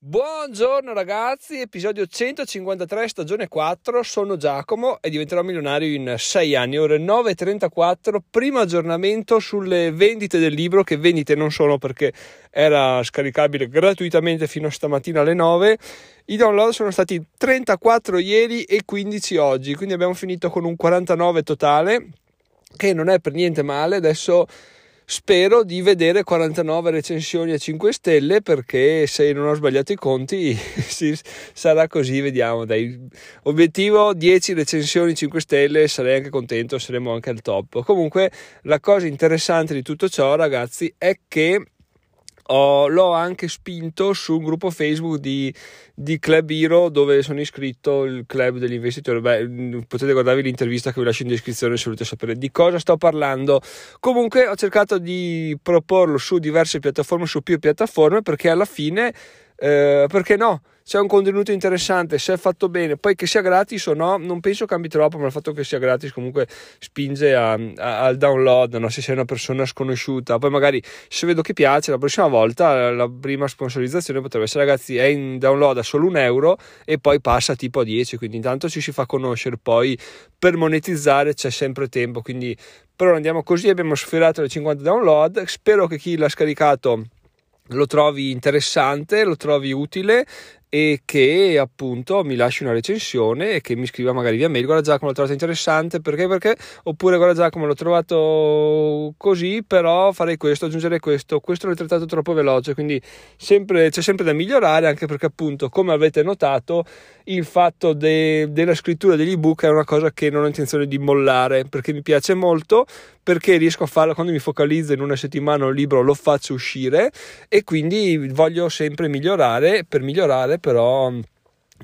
Buongiorno ragazzi, episodio 153, stagione 4, sono Giacomo e diventerò milionario in 6 anni, ore 9.34, primo aggiornamento sulle vendite del libro, che vendite non sono perché era scaricabile gratuitamente fino a stamattina alle 9, i download sono stati 34 ieri e 15 oggi, quindi abbiamo finito con un 49 totale, che non è per niente male, adesso spero di vedere 49 recensioni a 5 stelle perché se non ho sbagliato i conti sarà così vediamo dai. Obiettivo 10 recensioni 5 stelle sarei anche contento saremo anche al top. Comunque la cosa interessante di tutto ciò ragazzi è che ho, l'ho anche spinto su un gruppo Facebook di, di, Club Hero dove sono iscritto, il club degli investitori. Beh, potete guardarvi l'intervista che vi lascio in descrizione se volete sapere di cosa sto parlando. Comunque ho cercato di proporlo su diverse piattaforme, su più piattaforme, perché alla fine, eh, perché no? c'è un contenuto interessante, se è fatto bene, poi che sia gratis o no, non penso cambi troppo, ma il fatto che sia gratis comunque spinge a, a, al download, no? se sei una persona sconosciuta, poi magari se vedo che piace, la prossima volta la prima sponsorizzazione potrebbe essere ragazzi è in download a solo un euro e poi passa tipo a 10, quindi intanto ci si fa conoscere, poi per monetizzare c'è sempre tempo, quindi però andiamo così, abbiamo sfiorato le 50 download, spero che chi l'ha scaricato lo trovi interessante, lo trovi utile e che appunto mi lasci una recensione e che mi scriva magari via mail guarda Giacomo l'ho trovato interessante perché perché? Oppure guarda Giacomo l'ho trovato così però farei questo aggiungere questo questo l'ho trattato troppo veloce quindi sempre, c'è sempre da migliorare anche perché appunto come avete notato il fatto de, della scrittura degli ebook è una cosa che non ho intenzione di mollare perché mi piace molto perché riesco a farlo quando mi focalizzo in una settimana un libro lo faccio uscire e quindi voglio sempre migliorare per migliorare però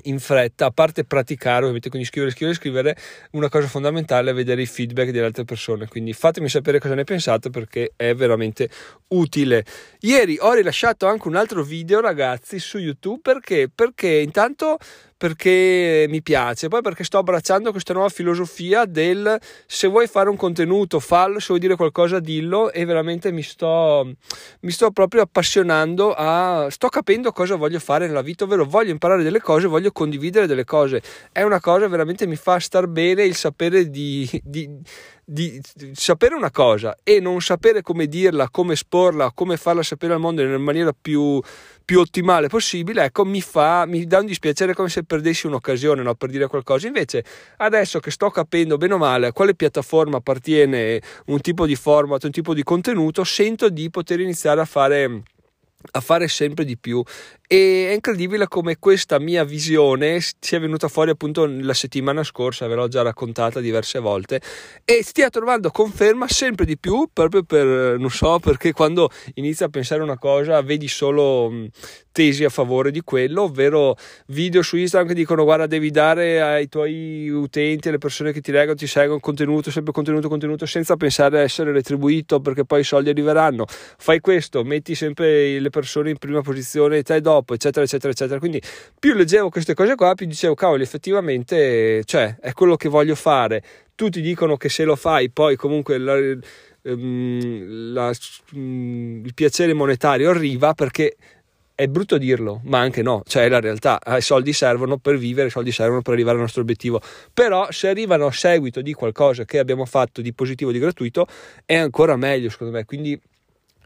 in fretta, a parte praticare, ovviamente, quindi scrivere, scrivere, scrivere, una cosa fondamentale è vedere i feedback delle altre persone. Quindi fatemi sapere cosa ne pensate perché è veramente utile. Ieri ho rilasciato anche un altro video, ragazzi, su YouTube perché? Perché intanto perché mi piace, poi perché sto abbracciando questa nuova filosofia del se vuoi fare un contenuto fallo, se vuoi dire qualcosa dillo e veramente mi sto, mi sto proprio appassionando a, sto capendo cosa voglio fare nella vita, ovvero voglio imparare delle cose, voglio condividere delle cose, è una cosa veramente mi fa star bene il sapere di, di di sapere una cosa e non sapere come dirla, come esporla, come farla sapere al mondo in maniera più, più ottimale possibile, ecco, mi fa, mi dà un dispiacere come se perdessi un'occasione no, per dire qualcosa. Invece, adesso che sto capendo bene o male a quale piattaforma appartiene un tipo di format, un tipo di contenuto, sento di poter iniziare a fare a fare sempre di più. E è incredibile come questa mia visione sia venuta fuori appunto la settimana scorsa, ve l'ho già raccontata diverse volte e stia trovando conferma sempre di più proprio per, non so, perché quando inizi a pensare una cosa vedi solo tesi a favore di quello, ovvero video su Instagram che dicono guarda devi dare ai tuoi utenti, alle persone che ti leggono, ti seguono contenuto, sempre contenuto, contenuto senza pensare a essere retribuito perché poi i soldi arriveranno, fai questo, metti sempre le persone in prima posizione, te do dopo, eccetera, eccetera, eccetera. Quindi più leggevo queste cose qua, più dicevo, cavoli, effettivamente, cioè, è quello che voglio fare. Tutti dicono che se lo fai, poi comunque la, ehm, la, il piacere monetario arriva perché è brutto dirlo, ma anche no, cioè è la realtà, i soldi servono per vivere, i soldi servono per arrivare al nostro obiettivo, però se arrivano a seguito di qualcosa che abbiamo fatto di positivo, di gratuito, è ancora meglio secondo me, quindi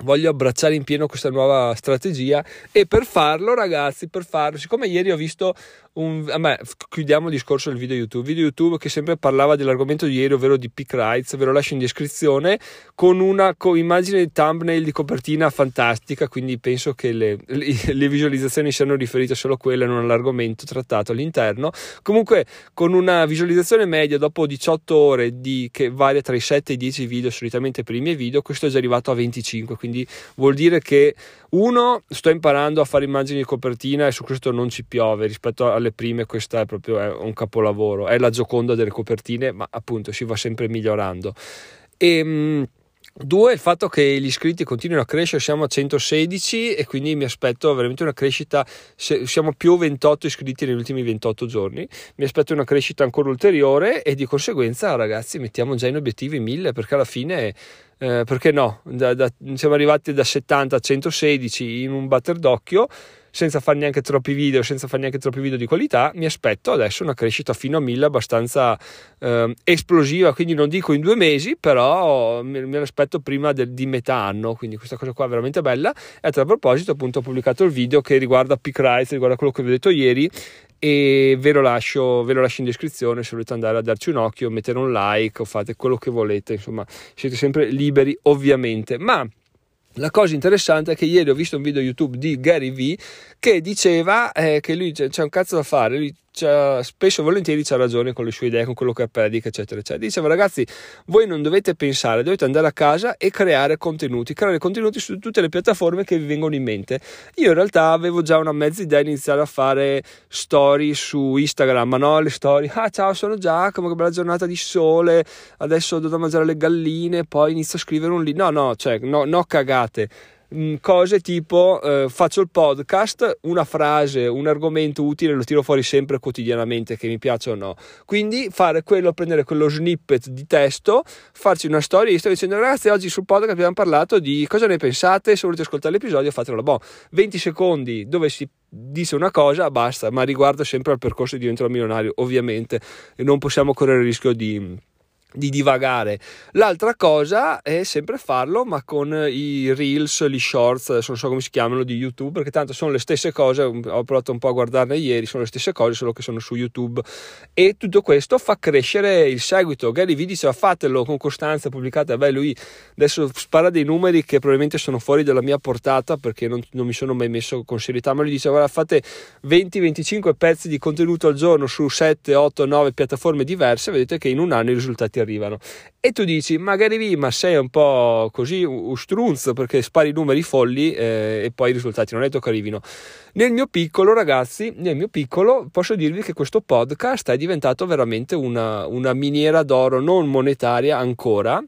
voglio abbracciare in pieno questa nuova strategia e per farlo ragazzi per farlo siccome ieri ho visto un, vabbè, chiudiamo il discorso del video YouTube. Video YouTube che sempre parlava dell'argomento di ieri, ovvero di peak rights, ve lo lascio in descrizione, con una con immagine di thumbnail di copertina fantastica, quindi penso che le, le, visualizzazioni siano riferite solo a quelle, non all'argomento trattato all'interno. Comunque, con una visualizzazione media dopo 18 ore di, che varia tra i 7 e i 10 video, solitamente per i miei video, questo è già arrivato a 25, quindi vuol dire che uno, sto imparando a fare immagini di copertina e su questo non ci piove rispetto alle prime, questa è proprio è un capolavoro, è la gioconda delle copertine, ma appunto si va sempre migliorando. E, ehm, Due, il fatto che gli iscritti continuino a crescere, siamo a 116 e quindi mi aspetto veramente una crescita, siamo più 28 iscritti negli ultimi 28 giorni, mi aspetto una crescita ancora ulteriore e di conseguenza ragazzi mettiamo già in obiettivi 1000 perché alla fine, eh, perché no, da, da, siamo arrivati da 70 a 116 in un batter d'occhio senza fare neanche troppi video, senza fare neanche troppi video di qualità, mi aspetto adesso una crescita fino a 1000 abbastanza eh, esplosiva, quindi non dico in due mesi, però me, me l'aspetto prima del, di metà anno, quindi questa cosa qua è veramente bella. E a tal proposito appunto ho pubblicato il video che riguarda Peak Rise, riguarda quello che vi ho detto ieri e ve lo, lascio, ve lo lascio in descrizione. Se volete andare a darci un occhio, mettere un like o fate quello che volete, insomma siete sempre liberi ovviamente, ma la cosa interessante è che ieri ho visto un video YouTube di Gary Vee che diceva eh, che lui c'è un cazzo da fare, lui spesso e volentieri c'ha ragione con le sue idee, con quello che predica, eccetera, eccetera. Diceva, ragazzi, voi non dovete pensare, dovete andare a casa e creare contenuti, creare contenuti su tutte le piattaforme che vi vengono in mente. Io in realtà avevo già una mezza idea di iniziare a fare story su Instagram, ma no, le story, ah ciao, sono Giacomo, che bella giornata di sole, adesso devo mangiare le galline, poi inizio a scrivere un lì. No, no, cioè, no, no cagate cose tipo eh, faccio il podcast, una frase, un argomento utile lo tiro fuori sempre quotidianamente che mi piace o no. Quindi fare quello, prendere quello snippet di testo, farci una storia. Io sto dicendo ragazzi, oggi sul podcast abbiamo parlato di cosa ne pensate, se volete ascoltare l'episodio fatelo. Boh, 20 secondi dove si dice una cosa, basta, ma riguardo sempre al percorso di diventerò milionario, ovviamente, e non possiamo correre il rischio di di divagare. L'altra cosa è sempre farlo, ma con i reels, gli shorts, non so come si chiamano di YouTube, perché tanto sono le stesse cose, ho provato un po' a guardarne ieri, sono le stesse cose, solo che sono su YouTube. E tutto questo fa crescere il seguito. Gary Vee diceva fatelo con costanza, pubblicate. Beh, lui adesso spara dei numeri che probabilmente sono fuori dalla mia portata, perché non, non mi sono mai messo con serietà, ma lui diceva guarda, fate 20-25 pezzi di contenuto al giorno su 7, 8, 9 piattaforme diverse, vedete che in un anno i risultati arrivano. E tu dici, magari vi, ma sei un po' così strunzo perché spari numeri folli eh, e poi i risultati non è detto che arrivino. Nel mio piccolo, ragazzi, nel mio piccolo posso dirvi che questo podcast è diventato veramente una, una miniera d'oro non monetaria ancora,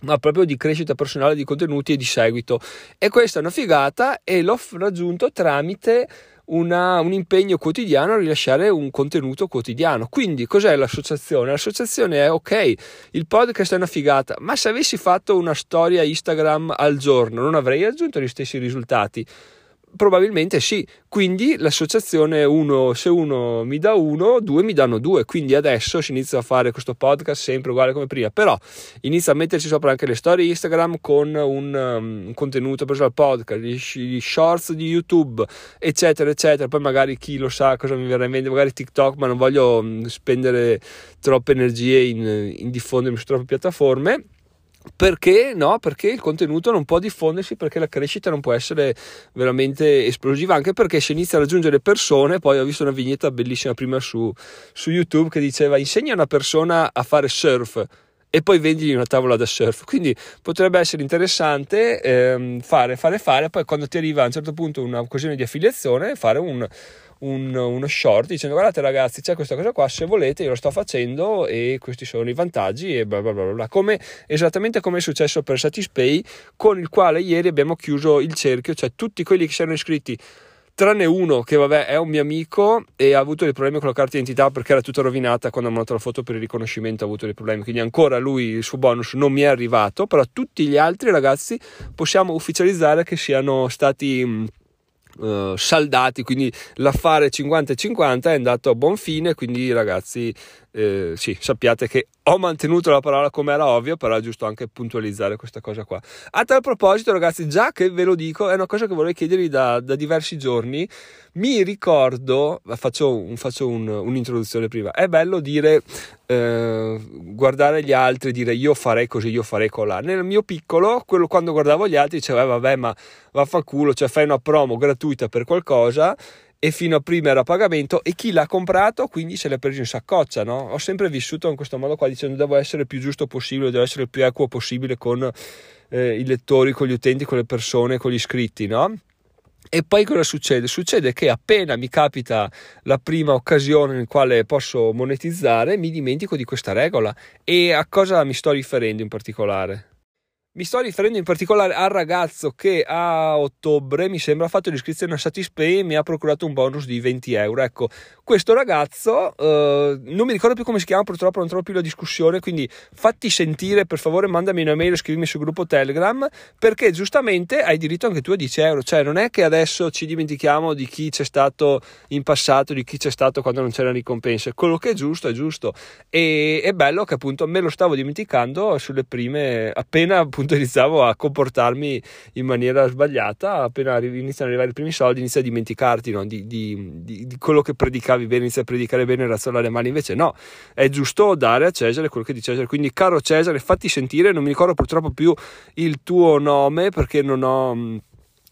ma proprio di crescita personale di contenuti e di seguito. E questa è una figata e l'ho raggiunto tramite una, un impegno quotidiano a rilasciare un contenuto quotidiano. Quindi cos'è l'associazione? L'associazione è ok, il podcast è una figata, ma se avessi fatto una storia Instagram al giorno non avrei raggiunto gli stessi risultati. Probabilmente sì, quindi l'associazione uno, se uno mi dà uno, due mi danno due, quindi adesso si inizia a fare questo podcast sempre uguale come prima, però inizia a metterci sopra anche le storie Instagram con un, um, un contenuto preso dal podcast, gli, gli, shorts di YouTube, eccetera, eccetera, poi magari chi lo sa cosa mi verrà in mente, magari TikTok, ma non voglio um, spendere troppe energie in, in diffondermi su troppe piattaforme perché no? Perché il contenuto non può diffondersi, perché la crescita non può essere veramente esplosiva, anche perché se inizia a raggiungere persone, poi ho visto una vignetta bellissima prima su, su YouTube che diceva insegna una persona a fare surf e poi vendigli una tavola da surf. Quindi potrebbe essere interessante ehm, fare, fare, fare, poi quando ti arriva a un certo punto un'occasione di affiliazione, fare un un, uno short dicendo guardate ragazzi c'è questa cosa qua se volete io lo sto facendo e questi sono i vantaggi e bla bla bla bla come, esattamente come è successo per Satispay con il quale ieri abbiamo chiuso il cerchio cioè tutti quelli che si erano iscritti tranne uno che vabbè è un mio amico e ha avuto dei problemi con la carta d'identità perché era tutta rovinata quando ha mandato la foto per il riconoscimento ha avuto dei problemi. Quindi ancora lui il suo bonus non mi è arrivato però tutti gli altri ragazzi possiamo ufficializzare che siano stati uh, saldati, quindi l'affare 50-50 è andato a buon fine, quindi ragazzi eh, sì, sappiate che ho mantenuto la parola come era ovvio, però è giusto anche puntualizzare questa cosa qua. A tal proposito, ragazzi, già che ve lo dico, è una cosa che vorrei chiedervi da, da diversi giorni. Mi ricordo, faccio, un, faccio un, un'introduzione prima, è bello dire, eh, guardare gli altri, dire io farei così, io farei colà. Nel mio piccolo, quello quando guardavo gli altri, dicevo, eh, vabbè, ma vaffanculo, cioè fai una promo gratuita per qualcosa e fino a prima era a pagamento e chi l'ha comprato quindi se l'è preso in saccoccia no? ho sempre vissuto in questo modo qua dicendo devo essere il più giusto possibile devo essere il più equo possibile con eh, i lettori con gli utenti con le persone con gli iscritti no? E poi cosa succede? Succede che appena mi capita la prima occasione nel quale posso monetizzare, mi dimentico di questa regola. E a cosa mi sto riferendo in particolare? Mi sto riferendo in particolare al ragazzo che a ottobre mi sembra ha fatto l'iscrizione a Satispay e mi ha procurato un bonus di 20 euro. Ecco, questo ragazzo, eh, non mi ricordo più come si chiama, purtroppo non trovo più la discussione, quindi fatti sentire, per favore mandami una mail o scrivimi sul gruppo Telegram, perché giustamente hai diritto anche tu a 10 euro, cioè non è che adesso ci dimentichiamo di chi c'è stato in passato, di chi c'è stato quando non c'era ricompensa, quello che è giusto è giusto e è bello che appunto me lo stavo dimenticando sulle prime, appena appunto iniziavo a comportarmi in maniera sbagliata, appena iniziano ad arrivare i primi soldi inizi a dimenticarti no? di, di, di, di quello che predicavi predicavi bene, inizi a predicare bene razzolare male, invece no, è giusto dare a Cesare quello che di Cesare. Quindi, caro Cesare, fatti sentire, non mi ricordo purtroppo più il tuo nome perché non ho mm,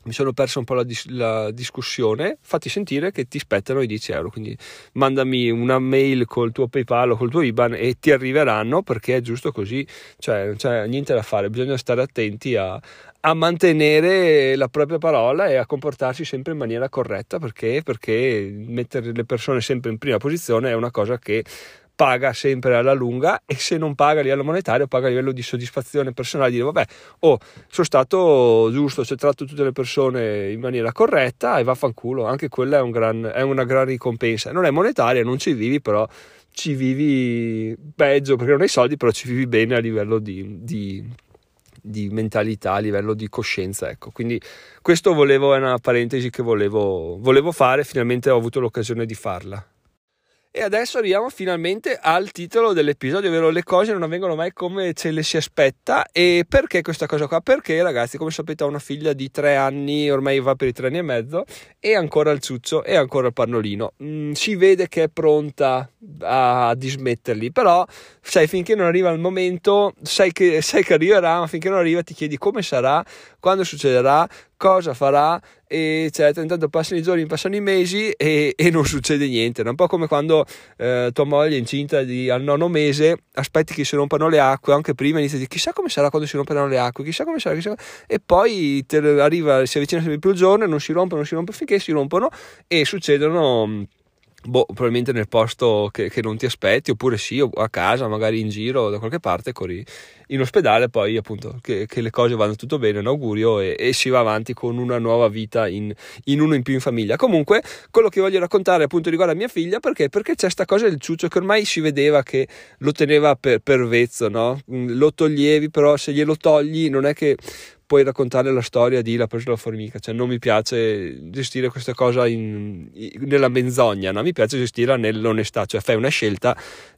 mi sono perso un po' la, dis- la, discussione, fatti sentire che ti spettano i 10 euro, quindi mandami una mail col tuo PayPal o col tuo IBAN e ti arriveranno perché è giusto così, cioè non c'è niente da fare, bisogna stare attenti a, a mantenere la propria parola e a comportarsi sempre in maniera corretta perché, perché mettere le persone sempre in prima posizione è una cosa che paga sempre alla lunga e se non paga a livello monetario paga a livello di soddisfazione personale dire vabbè oh sono stato giusto ho tratto tutte le persone in maniera corretta e vaffanculo anche quella è, un gran, è una gran ricompensa. Non è monetaria non ci vivi però ci vivi peggio perché non hai soldi però ci vivi bene a livello di, di di mentalità, a livello di coscienza. Ecco. Quindi questo volevo, è una parentesi che volevo, volevo fare, finalmente ho avuto l'occasione di farla. E adesso arriviamo finalmente al titolo dell'episodio, ovvero le cose non avvengono mai come ce le si aspetta. E perché questa cosa qua? Perché ragazzi, come sapete, ho una figlia di tre anni, ormai va per i tre anni e mezzo, e ancora il ciuccio e ancora il pannolino. Mm, si vede che è pronta a dismetterli, però sai, finché non arriva il momento, sai che, sai che arriverà, ma finché non arriva ti chiedi come sarà, quando succederà, cosa farà, eccetera. Intanto passano i giorni, passano i mesi e, e non succede niente. È un po' come quando eh, tua moglie è incinta di, al nono mese, aspetti che si rompano le acque, anche prima inizi a dire chissà come sarà quando si romperanno le acque, chissà come sarà, chissà... e poi arriva, si avvicina sempre più il giorno non si rompono, non si rompono finché si rompono e succedono boh, probabilmente nel posto che, che, non ti aspetti, oppure sì, a casa, magari in giro da qualche parte, corri in ospedale, poi appunto che, che le cose vanno tutto bene, un augurio e, e, si va avanti con una nuova vita in, in, uno in più in famiglia. Comunque, quello che voglio raccontare appunto riguarda mia figlia, perché? Perché c'è questa cosa del ciuccio che ormai si vedeva che lo teneva per, per vezzo, no? Lo toglievi, però se glielo togli non è che puoi raccontare la storia di La preso la formica, cioè non mi piace gestire questa cosa in, in, nella menzogna, no? mi piace gestirla nell'onestà, cioè fai una scelta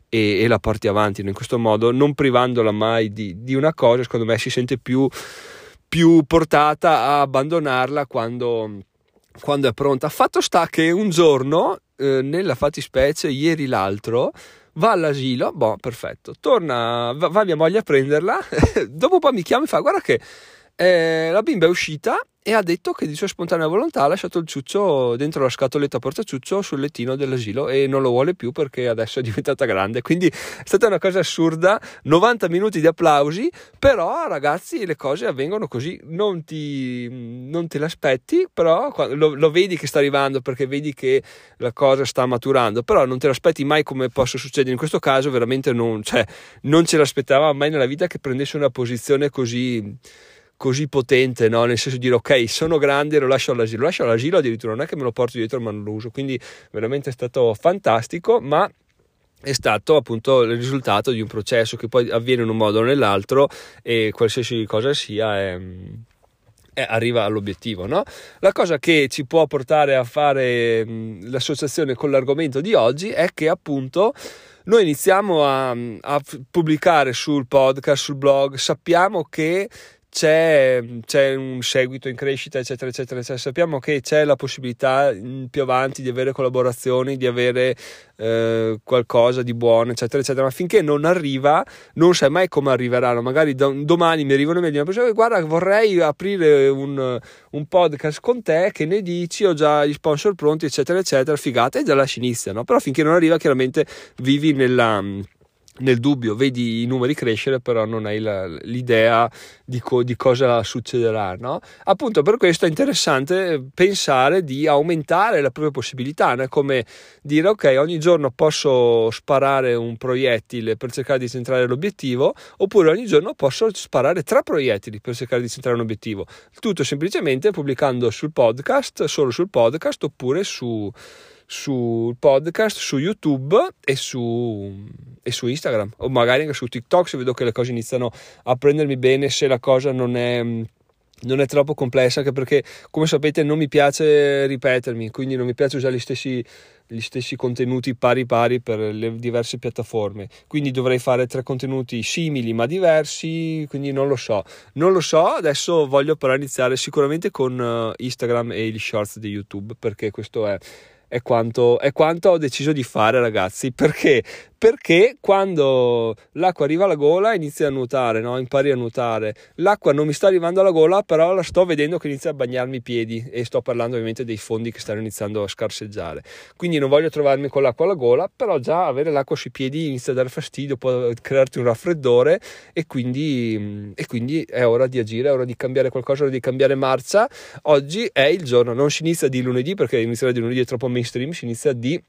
e, e la porti avanti. In questo modo, non privandola mai di, di una cosa, secondo me si sente più, più portata a abbandonarla quando, quando, è pronta. Fatto sta che un giorno, eh, nella fattispecie, ieri l'altro, va all'asilo, boh, perfetto, torna, va, va mia moglie a prenderla, dopo un po' mi chiama e fa guarda che eh, la bimba è uscita e ha detto che di sua spontanea volontà ha lasciato il ciuccio dentro la scatoletta portaciuccio sul lettino dell'asilo e non lo vuole più perché adesso è diventata grande. Quindi è stata una cosa assurda, 90 minuti di applausi, però ragazzi le cose avvengono così, non, ti, non te l'aspetti, però lo, lo, vedi che sta arrivando perché vedi che la cosa sta maturando, però non te l'aspetti mai come possa succedere. In questo caso veramente non, cioè, non ce l'aspettava mai nella vita che prendesse una posizione così così potente, no? nel senso di dire ok, sono grande, lo lascio all'asilo, lo lascio all'asilo addirittura, non è che me lo porto dietro ma non lo uso, quindi veramente è stato fantastico, ma è stato appunto il risultato di un processo che poi avviene in un modo o nell'altro e qualsiasi cosa sia è, è, arriva all'obiettivo. No? La cosa che ci può portare a fare mh, l'associazione con l'argomento di oggi è che appunto noi iniziamo a, a pubblicare sul podcast, sul blog, sappiamo che c'è, c'è, un seguito in crescita, eccetera, eccetera, eccetera. Sappiamo che c'è la possibilità più avanti di avere collaborazioni, di avere eh, qualcosa di buono, eccetera, eccetera. Ma finché non arriva, non sai mai come arriveranno. Magari domani mi arrivano e mi dicono: Guarda, vorrei aprire un, un, podcast con te. Che ne dici? Ho già gli sponsor pronti, eccetera, eccetera. Figata, e già lasci inizia, no? Però finché non arriva, chiaramente vivi nella nel dubbio vedi i numeri crescere, però non hai la, l'idea di, co, di, cosa succederà. No? Appunto, per questo è interessante pensare di aumentare le proprie possibilità, no? come dire: Ok, ogni giorno posso sparare un proiettile per cercare di centrare l'obiettivo, oppure ogni giorno posso sparare tre proiettili per cercare di centrare un obiettivo. Tutto semplicemente pubblicando sul podcast, solo sul podcast, oppure su sul podcast, su YouTube e su, e su Instagram. O magari anche su TikTok se vedo che le cose iniziano a prendermi bene, se la cosa non è non è troppo complessa anche perché come sapete non mi piace ripetermi quindi non mi piace usare gli stessi, gli stessi contenuti pari pari per le diverse piattaforme. Quindi dovrei fare tre contenuti simili ma diversi quindi non lo so. Non lo so adesso voglio però iniziare sicuramente con uh, Instagram e gli shorts di YouTube perché questo è è quanto, è quanto, ho deciso di fare, ragazzi. Perché? perché quando l'acqua arriva alla gola inizia a nuotare, no? impari a nuotare. L'acqua non mi sta arrivando alla gola, però la sto vedendo che inizia a bagnarmi i piedi e sto parlando ovviamente dei fondi che stanno iniziando a scarseggiare. Quindi non voglio trovarmi con l'acqua alla gola, però già avere l'acqua sui piedi inizia a dare fastidio, può crearti un raffreddore e quindi, e quindi è ora di agire, è ora di cambiare qualcosa, è ora di cambiare marcia. Oggi è il giorno, non si inizia di lunedì perché iniziare di lunedì è troppo mainstream, si inizia di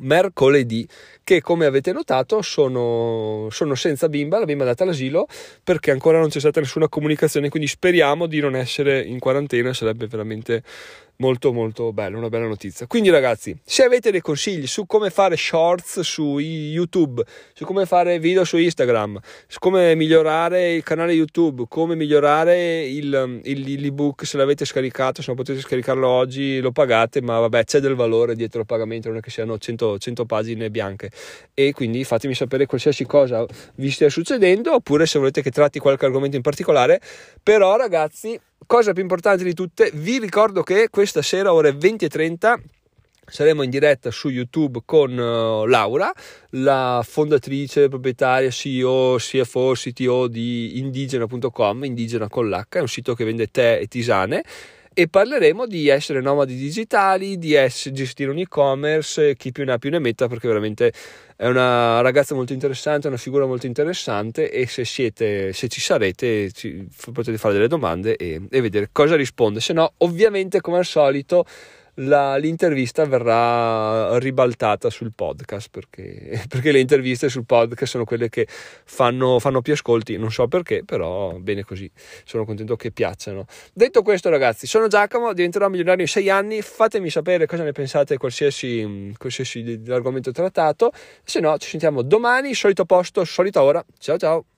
mercoledì che come avete notato sono, sono, senza bimba, la bimba è andata all'asilo perché ancora non c'è stata nessuna comunicazione quindi speriamo di non essere in quarantena sarebbe veramente molto molto bello, una bella notizia. Quindi ragazzi, se avete dei consigli su come fare shorts su YouTube, su come fare video su Instagram, su come migliorare il canale YouTube, come migliorare il, il, l'ebook se l'avete scaricato, se non potete scaricarlo oggi lo pagate, ma vabbè c'è del valore dietro il pagamento, non è che siano 100, 100 pagine bianche e quindi fatemi sapere qualsiasi cosa vi stia succedendo oppure se volete che tratti qualche argomento in particolare, però ragazzi cosa più importante di tutte, vi ricordo che questa sera ore 20.30 saremo in diretta su YouTube con uh, Laura, la fondatrice, proprietaria, CEO, CFO, CTO di indigena.com, indigena con l'H, è un sito che vende tè e tisane e parleremo di essere nomadi digitali, di essere, gestire un e-commerce, chi più ne ha più ne metta perché veramente è una ragazza molto interessante, una figura molto interessante e se siete, se ci sarete ci, potete fare delle domande e, e vedere cosa risponde, se no ovviamente come al solito la, l'intervista verrà ribaltata sul podcast perché, perché, le interviste sul podcast sono quelle che fanno, fanno, più ascolti, non so perché, però bene così, sono contento che piacciono. Detto questo ragazzi, sono Giacomo, diventerò milionario in sei anni, fatemi sapere cosa ne pensate qualsiasi, qualsiasi argomento trattato, se no ci sentiamo domani, solito posto, solita ora, ciao ciao!